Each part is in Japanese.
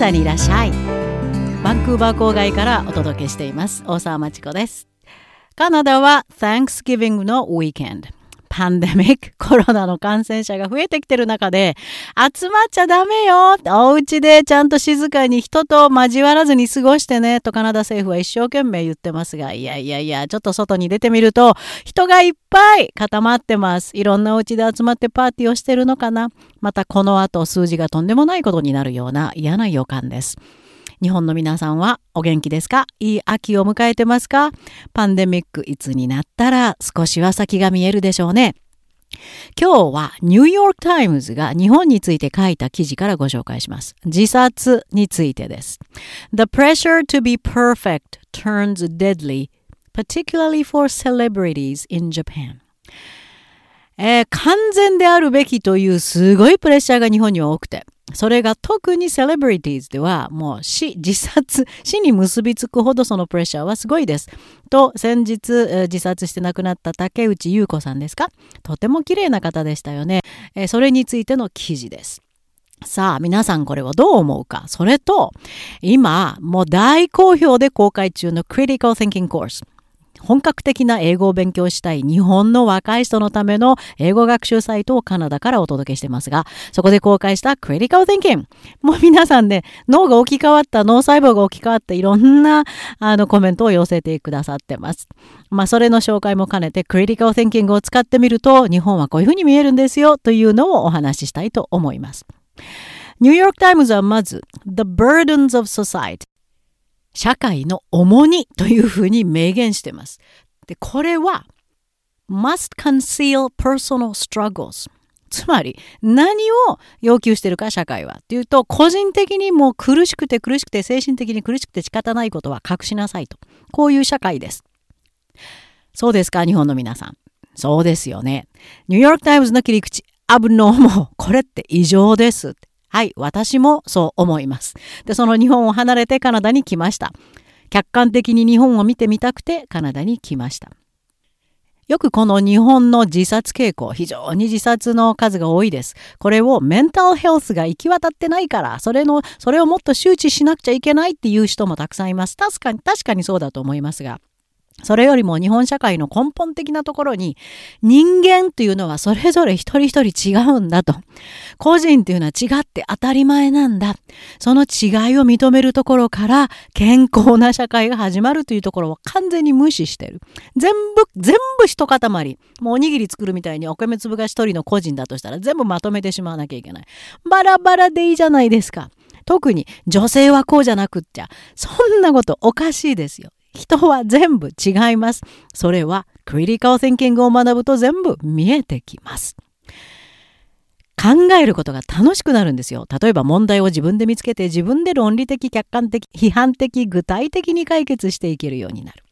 ダにいらっしゃい。バンクーバー郊外からお届けしています。大沢まちこです。カナダは Thanksgiving のウィーケンドパンデミック、コロナの感染者が増えてきてる中で、集まっちゃダメよお家でちゃんと静かに人と交わらずに過ごしてねとカナダ政府は一生懸命言ってますが、いやいやいや、ちょっと外に出てみると、人がいっぱい固まってます。いろんなお家で集まってパーティーをしてるのかなまたこの後数字がとんでもないことになるような嫌な予感です。日本の皆さんはお元気ですか？いい秋を迎えてますか？パンデミックいつになったら少しは先が見えるでしょうね。今日はニューヨークタイムズが日本について書いた記事からご紹介します。自殺についてです。The pressure to be perfect turns deadly, particularly for celebrities in Japan. えー、完全であるべきというすごいプレッシャーが日本には多くて、それが特にセレブリティーズではもう死、自殺、死に結びつくほどそのプレッシャーはすごいです。と、先日、自殺して亡くなった竹内優子さんですか？とても綺麗な方でしたよね。えそれについての記事です。さあ、皆さんこれをどう思うか？それと、今、もう大好評で公開中の Critical Thinking Course。本格的な英語を勉強したい日本の若い人のための英語学習サイトをカナダからお届けしてますが、そこで公開した Critical Thinking。もう皆さんね、脳が置き換わった、脳細胞が置き換わったいろんなあのコメントを寄せてくださってます。まあ、それの紹介も兼ねて Critical Thinking を使ってみると、日本はこういうふうに見えるんですよというのをお話ししたいと思います。ニューヨークタイムズはまず The Burdens of Society 社会の重荷というふうに明言しています。で、これは must conceal personal struggles つまり何を要求してるか社会は。っていうと個人的にも苦しくて苦しくて精神的に苦しくて仕方ないことは隠しなさいと。こういう社会です。そうですか日本の皆さん。そうですよね。ニューヨークタイムズの切り口。 abnormal これって異常ですはい、私もそう思います。で、その日本を離れてカナダに来ました。客観的に日本を見てみたくてカナダに来ました。よくこの日本の自殺傾向、非常に自殺の数が多いです。これをメンタルヘルスが行き渡ってないから、それの、それをもっと周知しなくちゃいけないっていう人もたくさんいます。確かに、確かにそうだと思いますが。それよりも日本社会の根本的なところに人間というのはそれぞれ一人一人違うんだと。個人というのは違って当たり前なんだ。その違いを認めるところから健康な社会が始まるというところを完全に無視してる。全部、全部一塊。もうおにぎり作るみたいにお米粒が一人の個人だとしたら全部まとめてしまわなきゃいけない。バラバラでいいじゃないですか。特に女性はこうじゃなくっちゃ。そんなことおかしいですよ。人は全部違います。それはクリティカル・テンキングを学ぶと全部見えてきます。考えることが楽しくなるんですよ。例えば問題を自分で見つけて自分で論理的、客観的、批判的、具体的に解決していけるようになる。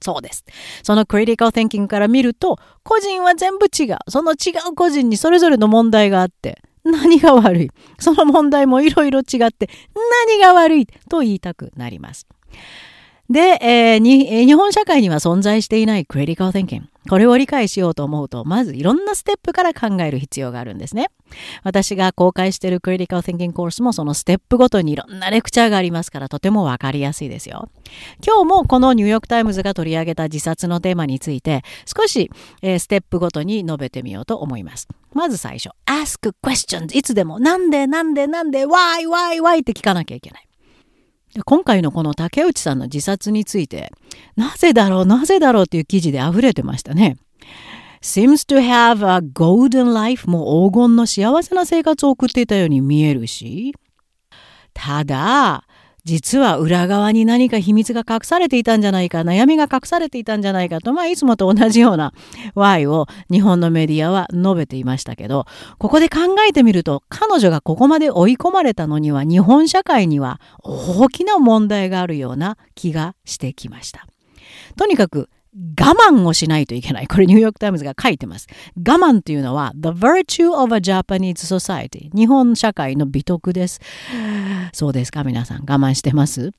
そうです。そのクリティカル・テンキングから見ると、個人は全部違う。その違う個人にそれぞれの問題があって、何が悪いその問題もいろいろ違って、何が悪いと言いたくなります。で、えー、日本社会には存在していないクリティカル・テンキング。これを理解しようと思うと、まずいろんなステップから考える必要があるんですね。私が公開している Critical Thinking コースもそのステップごとにいろんなレクチャーがありますから、とてもわかりやすいですよ。今日もこのニューヨークタイムズが取り上げた自殺のテーマについて、少し、えー、ステップごとに述べてみようと思います。まず最初、ask questions いつでも、なんでなんでなんで、why, why, why って聞かなきゃいけない。今回のこの竹内さんの自殺について、なぜだろう、なぜだろうという記事で溢れてましたね。seems to have a golden life も黄金の幸せな生活を送っていたように見えるし、ただ、実は裏側に何か秘密が隠されていたんじゃないか、悩みが隠されていたんじゃないかと、まあ、いつもと同じような Y を日本のメディアは述べていましたけど、ここで考えてみると、彼女がここまで追い込まれたのには、日本社会には大きな問題があるような気がしてきました。とにかく、我慢をしないといけない。これニューヨークタイムズが書いてます。我慢というのは The virtue of a Japanese society 日本社会の美徳です。そうですか皆さん我慢してます？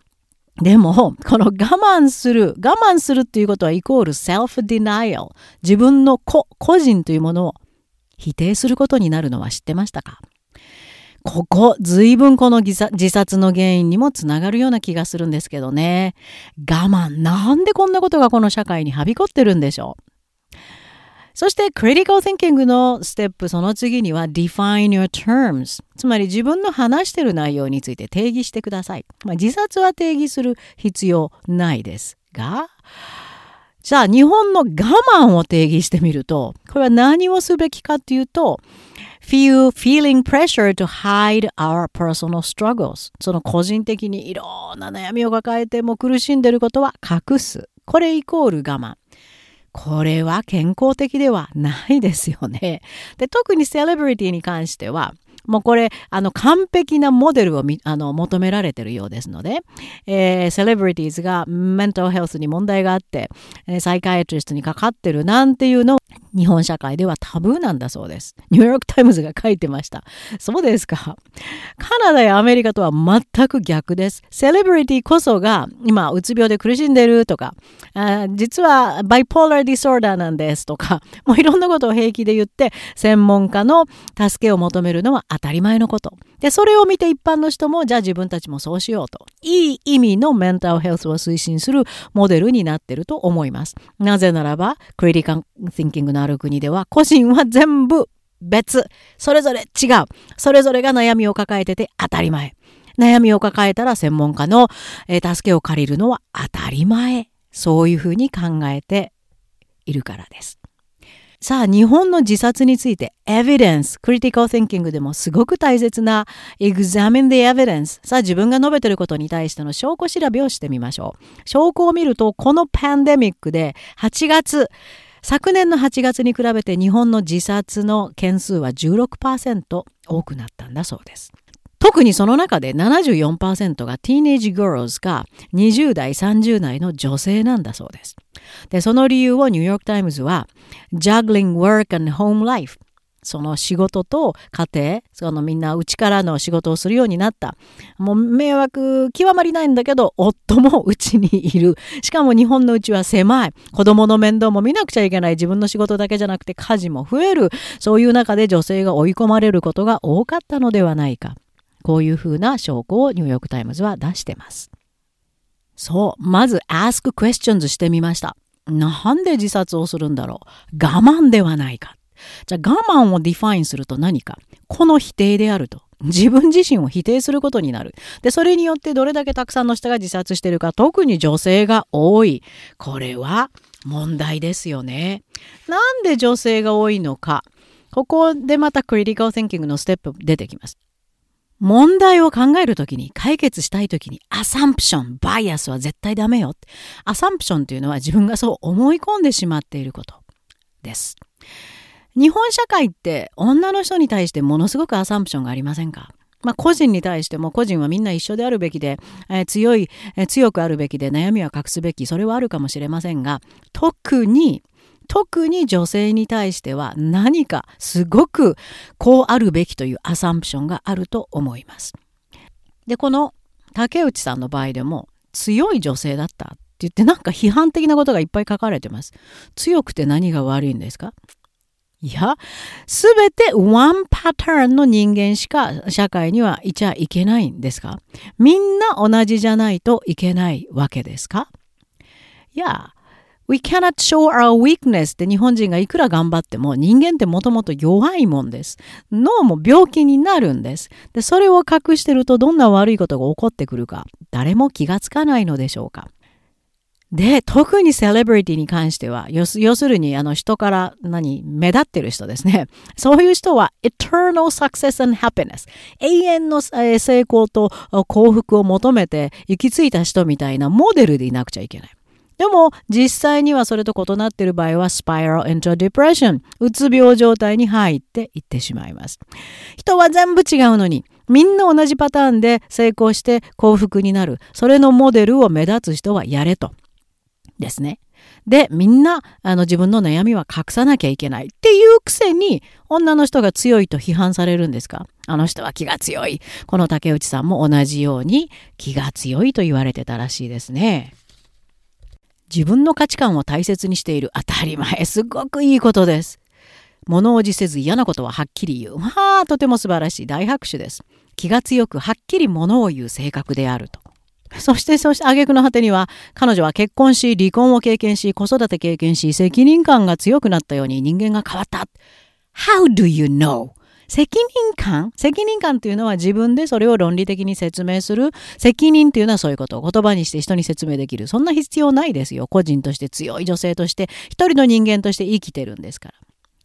でも、この我慢する、我慢するっていうことはイコール self-denial 自分の個、個人というものを否定することになるのは知ってましたか？ここ、随分この自殺の原因にもつながるような気がするんですけどね。我慢。なんでこんなことがこの社会にはびこってるんでしょう。そして、critical thinking のステップ、その次には define your terms。つまり自分の話してる内容について定義してください。まあ、自殺は定義する必要ないですが、じゃあ日本の我慢を定義してみると、これは何をすべきかっていうと、feel feeling pressure to hide our personal struggles その個人的にいろんな悩みを抱えても苦しんでることは隠す。これイコール我慢。これは健康的ではないですよね。で特にセレブリティに関してはもうこれ、あの、完璧なモデルをあの求められているようですので、えー、 celebrities がメンタルヘルスに問題があって、えー、 psychiatrist にかかってるなんていうのを日本社会ではタブーなんだそうです。ニューヨークタイムズが書いてました。そうですか。カナダやアメリカとは全く逆です。セレブリティこそが今、うつ病で苦しんでるとか、あ実はバイポーラーディソーダーなんですとか、もういろんなことを平気で言って、専門家の助けを求めるのは当たり前のこと。で、それを見て一般の人も、じゃあ自分たちもそうしようと。いい意味のメンタルヘルスを推進するモデルになってると思います。なぜならば、クリティカル・ティンキングのある国では、個人は全部別。それぞれ違う。それぞれが悩みを抱えてて当たり前。悩みを抱えたら専門家の、え、助けを借りるのは当たり前。そういうふうに考えているからです。さあ、日本の自殺について、evidence、critical thinking でもすごく大切な examine the evidence。さあ、自分が述べてることに対しての証拠調べをしてみましょう。証拠を見ると、このパンデミックで8月、昨年の8月に比べて日本の自殺の件数は16%多くなったんだそうです。特にその中で74%がティーネージ・ガールズか20代30代の女性なんだそうです。で、その理由をニューヨーク・タイムズは Juggling Work and Home Life その仕事と家庭、そのみんなうちからの仕事をするようになった。もう迷惑極まりないんだけど、夫もうちにいる。しかも日本のうちは狭い。子供の面倒も見なくちゃいけない。自分の仕事だけじゃなくて家事も増える。そういう中で女性が追い込まれることが多かったのではないか。こういうふうな証拠をニューヨークタイムズは出してます。そう。まず ask questions してみました。なんで自殺をするんだろう我慢ではないか。じゃあ我慢を define すると何かこの否定であると。自分自身を否定することになる。で、それによってどれだけたくさんの人が自殺してるか、特に女性が多い。これは問題ですよね。なんで女性が多いのか。ここでまたクリティカル・ティンキングのステップ出てきます。問題を考えるときに、解決したいときに、アサンプション、バイアスは絶対ダメよ。アサンプションというのは自分がそう思い込んでしまっていることです。日本社会って女の人に対してものすごくアサンプションがありませんか？まあ、個人に対しても個人はみんな一緒であるべきで、えー、強い、えー、強くあるべきで悩みは隠すべきそれはあるかもしれませんが特に特に女性に対しては何かすごくこうあるべきというアサンプションがあると思います。で、この竹内さんの場合でも強い女性だったって言ってなんか批判的なことがいっぱい書かれてます。強くて何が悪いんですか？いや、すべてワンパターンの人間しか社会にはいちゃいけないんですか？みんな同じじゃないといけないわけですか？いや、We cannot show our weakness って日本人がいくら頑張っても人間ってもともと弱いもんです。脳も病気になるんです。で、それを隠してるとどんな悪いことが起こってくるか誰も気がつかないのでしょうか？で、特にセレブリティに関しては、要するに、あの、人から何、目立ってる人ですね。そういう人は、eternal success and happiness。永遠の成功と幸福を求めて行き着いた人みたいなモデルでいなくちゃいけない。でも実際にはそれと異なっている場合は spiral into depression うつ病状態に入っていってしまいます。人は全部違うのにみんな同じパターンで成功して幸福になる。それのモデルを目立つ人はやれと。ですね。で、みんなあの自分の悩みは隠さなきゃいけないっていうくせに女の人が強いと批判されるんですか？あの人は気が強い。この竹内さんも同じように気が強いと言われてたらしいですね。自分の価値観を大切にしている当たり前。すごくいいことです。物おじせず嫌なことははっきり言う。まあ、とても素晴らしい。大拍手です。気が強くはっきり物を言う性格であると。そして、そして、挙句の果てには、彼女は結婚し、離婚を経験し、子育て経験し、責任感が強くなったように人間が変わった。How do you know? 責任感？責任感というのは自分でそれを論理的に説明する。責任というのはそういうことを。言葉にして人に説明できる。そんな必要ないですよ。個人として強い女性として、一人の人間として生きてるんですから。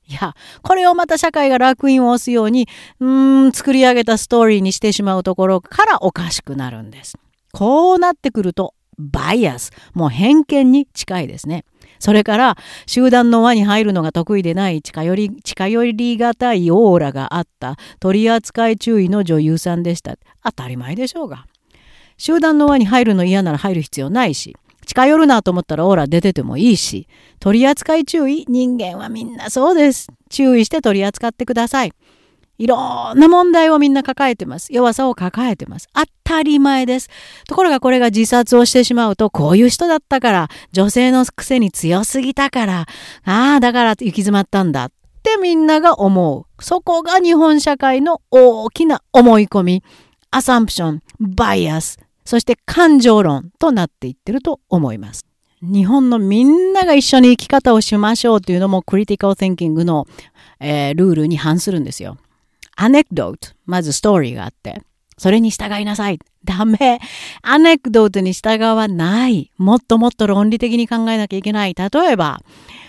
いや、これをまた社会が楽印を押すように、うーん、作り上げたストーリーにしてしまうところからおかしくなるんです。こうなってくると、バイアス、もう偏見に近いですね。それから、集団の輪に入るのが得意でない近寄り、近寄りがたいオーラがあった取扱い注意の女優さんでした。当たり前でしょうが。集団の輪に入るの嫌なら入る必要ないし、近寄るなと思ったらオーラ出ててもいいし、取扱い注意、人間はみんなそうです。注意して取り扱ってください。いろんな問題をみんな抱えてます。弱さを抱えてます。当たり前です。ところがこれが自殺をしてしまうと、こういう人だったから、女性のくせに強すぎたから、ああ、だから行き詰まったんだってみんなが思う。そこが日本社会の大きな思い込み、アサンプション、バイアス、そして感情論となっていってると思います。日本のみんなが一緒に生き方をしましょうというのもクリティカル・ティンキングの、えー、ルールに反するんですよ。アネクドート、まずストーリーがあって、それに従いなさい。ダメ。アネクドートに従わない。もっともっと論理的に考えなきゃいけない。例えば、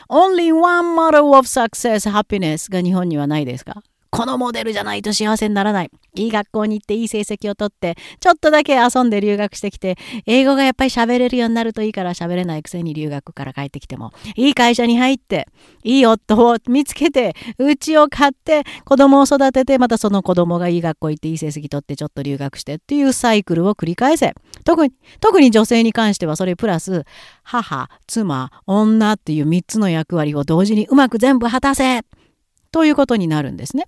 only one model of success, happiness が日本にはないですか？このモデルじゃないと幸せにならない。いい学校に行っていい成績を取って、ちょっとだけ遊んで留学してきて、英語がやっぱり喋れるようになるといいから喋れないくせに留学から帰ってきても、いい会社に入って、いい夫を見つけて、家を買って、子供を育てて、またその子供がいい学校行っていい成績取ってちょっと留学してっていうサイクルを繰り返せ。特に、特に女性に関してはそれプラス、母、妻、女っていう3つの役割を同時にうまく全部果たせということになるんですね。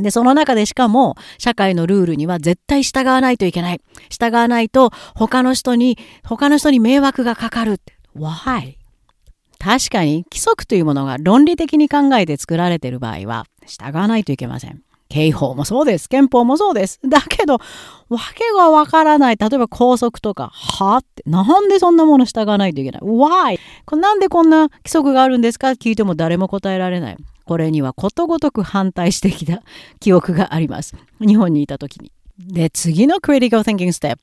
で、その中でしかも、社会のルールには絶対従わないといけない。従わないと、他の人に、他の人に迷惑がかかる。Why? 確かに、規則というものが論理的に考えて作られている場合は、従わないといけません。刑法もそうです。憲法もそうです。だけど、わけがわからない。例えば校則とか、はって、なんでそんなもの従わないといけない ?Why? なんでこんな規則があるんですか？聞いても誰も答えられない。これにはことごとく反対してきた記憶があります。日本にいた時に。で、次の critical thinking step。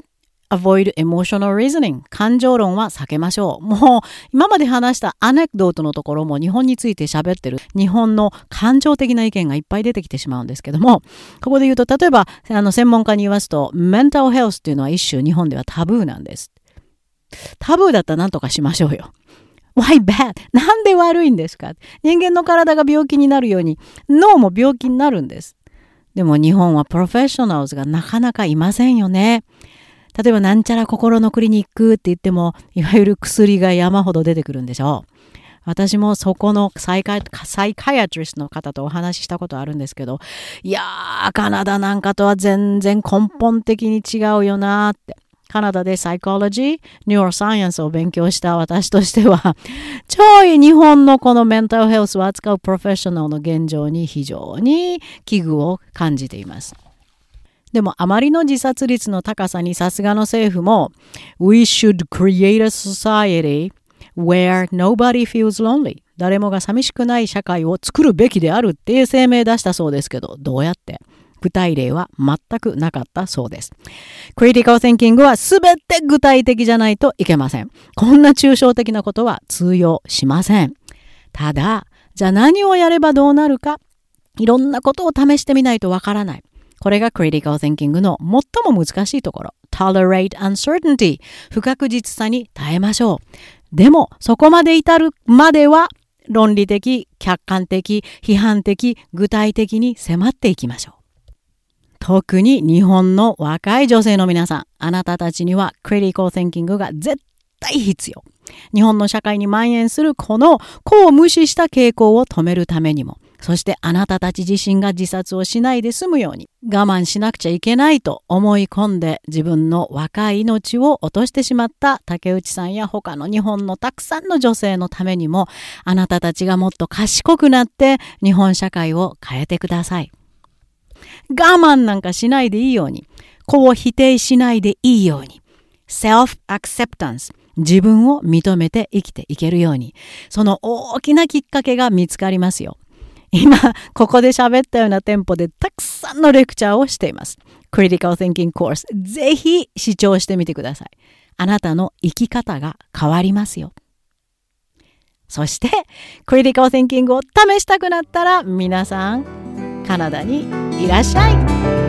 avoid emotional reasoning 感情論は避けましょう。もう今まで話したアネクドートのところも日本について喋ってる日本の感情的な意見がいっぱい出てきてしまうんですけどもここで言うと例えばあの専門家に言いますとメンタルヘルスっていうのは一種日本ではタブーなんです。タブーだったら何とかしましょうよ。Why bad? なんで悪いんですか？人間の体が病気になるように脳も病気になるんです。でも日本は professionals がなかなかいませんよね。例えばなんちゃら心のクリニックって言ってもいわゆる薬が山ほど出てくるんでしょう。私もそこのサイカ psychiatrist の方とお話ししたことあるんですけど、いやー、カナダなんかとは全然根本的に違うよなーって。カナダで psychology、neuroscience を勉強した私としては、超い日本のこのメンタルヘルスを扱うプロフェッショナルの現状に非常に危惧を感じています。でもあまりの自殺率の高さにさすがの政府も We should create a society where nobody feels lonely 誰もが寂しくない社会を作るべきであるっていう声明出したそうですけどどうやって？具体例は全くなかったそうです。クリティカル・センキングは全て具体的じゃないといけません。こんな抽象的なことは通用しません。ただ、じゃあ何をやればどうなるか、いろんなことを試してみないとわからない。これがクリティカル・センキングの最も難しいところ。tolerate uncertainty 不確実さに耐えましょう。でも、そこまで至るまでは論理的、客観的、批判的、具体的に迫っていきましょう。特に日本の若い女性の皆さん、あなたたちにはクリティカル・ティンキングが絶対必要。日本の社会に蔓延するこの子を無視した傾向を止めるためにも、そしてあなたたち自身が自殺をしないで済むように我慢しなくちゃいけないと思い込んで自分の若い命を落としてしまった竹内さんや他の日本のたくさんの女性のためにもあなたたちがもっと賢くなって日本社会を変えてください。我慢なんかしないでいいように、子を否定しないでいいように、self-acceptance 自分を認めて生きていけるように、その大きなきっかけが見つかりますよ。今、ここで喋ったようなテンポでたくさんのレクチャーをしています。Critical Thinking Course。ぜひ視聴してみてください。あなたの生き方が変わりますよ。そして、Critical Thinking を試したくなったら皆さん、カナダにいらっしゃい。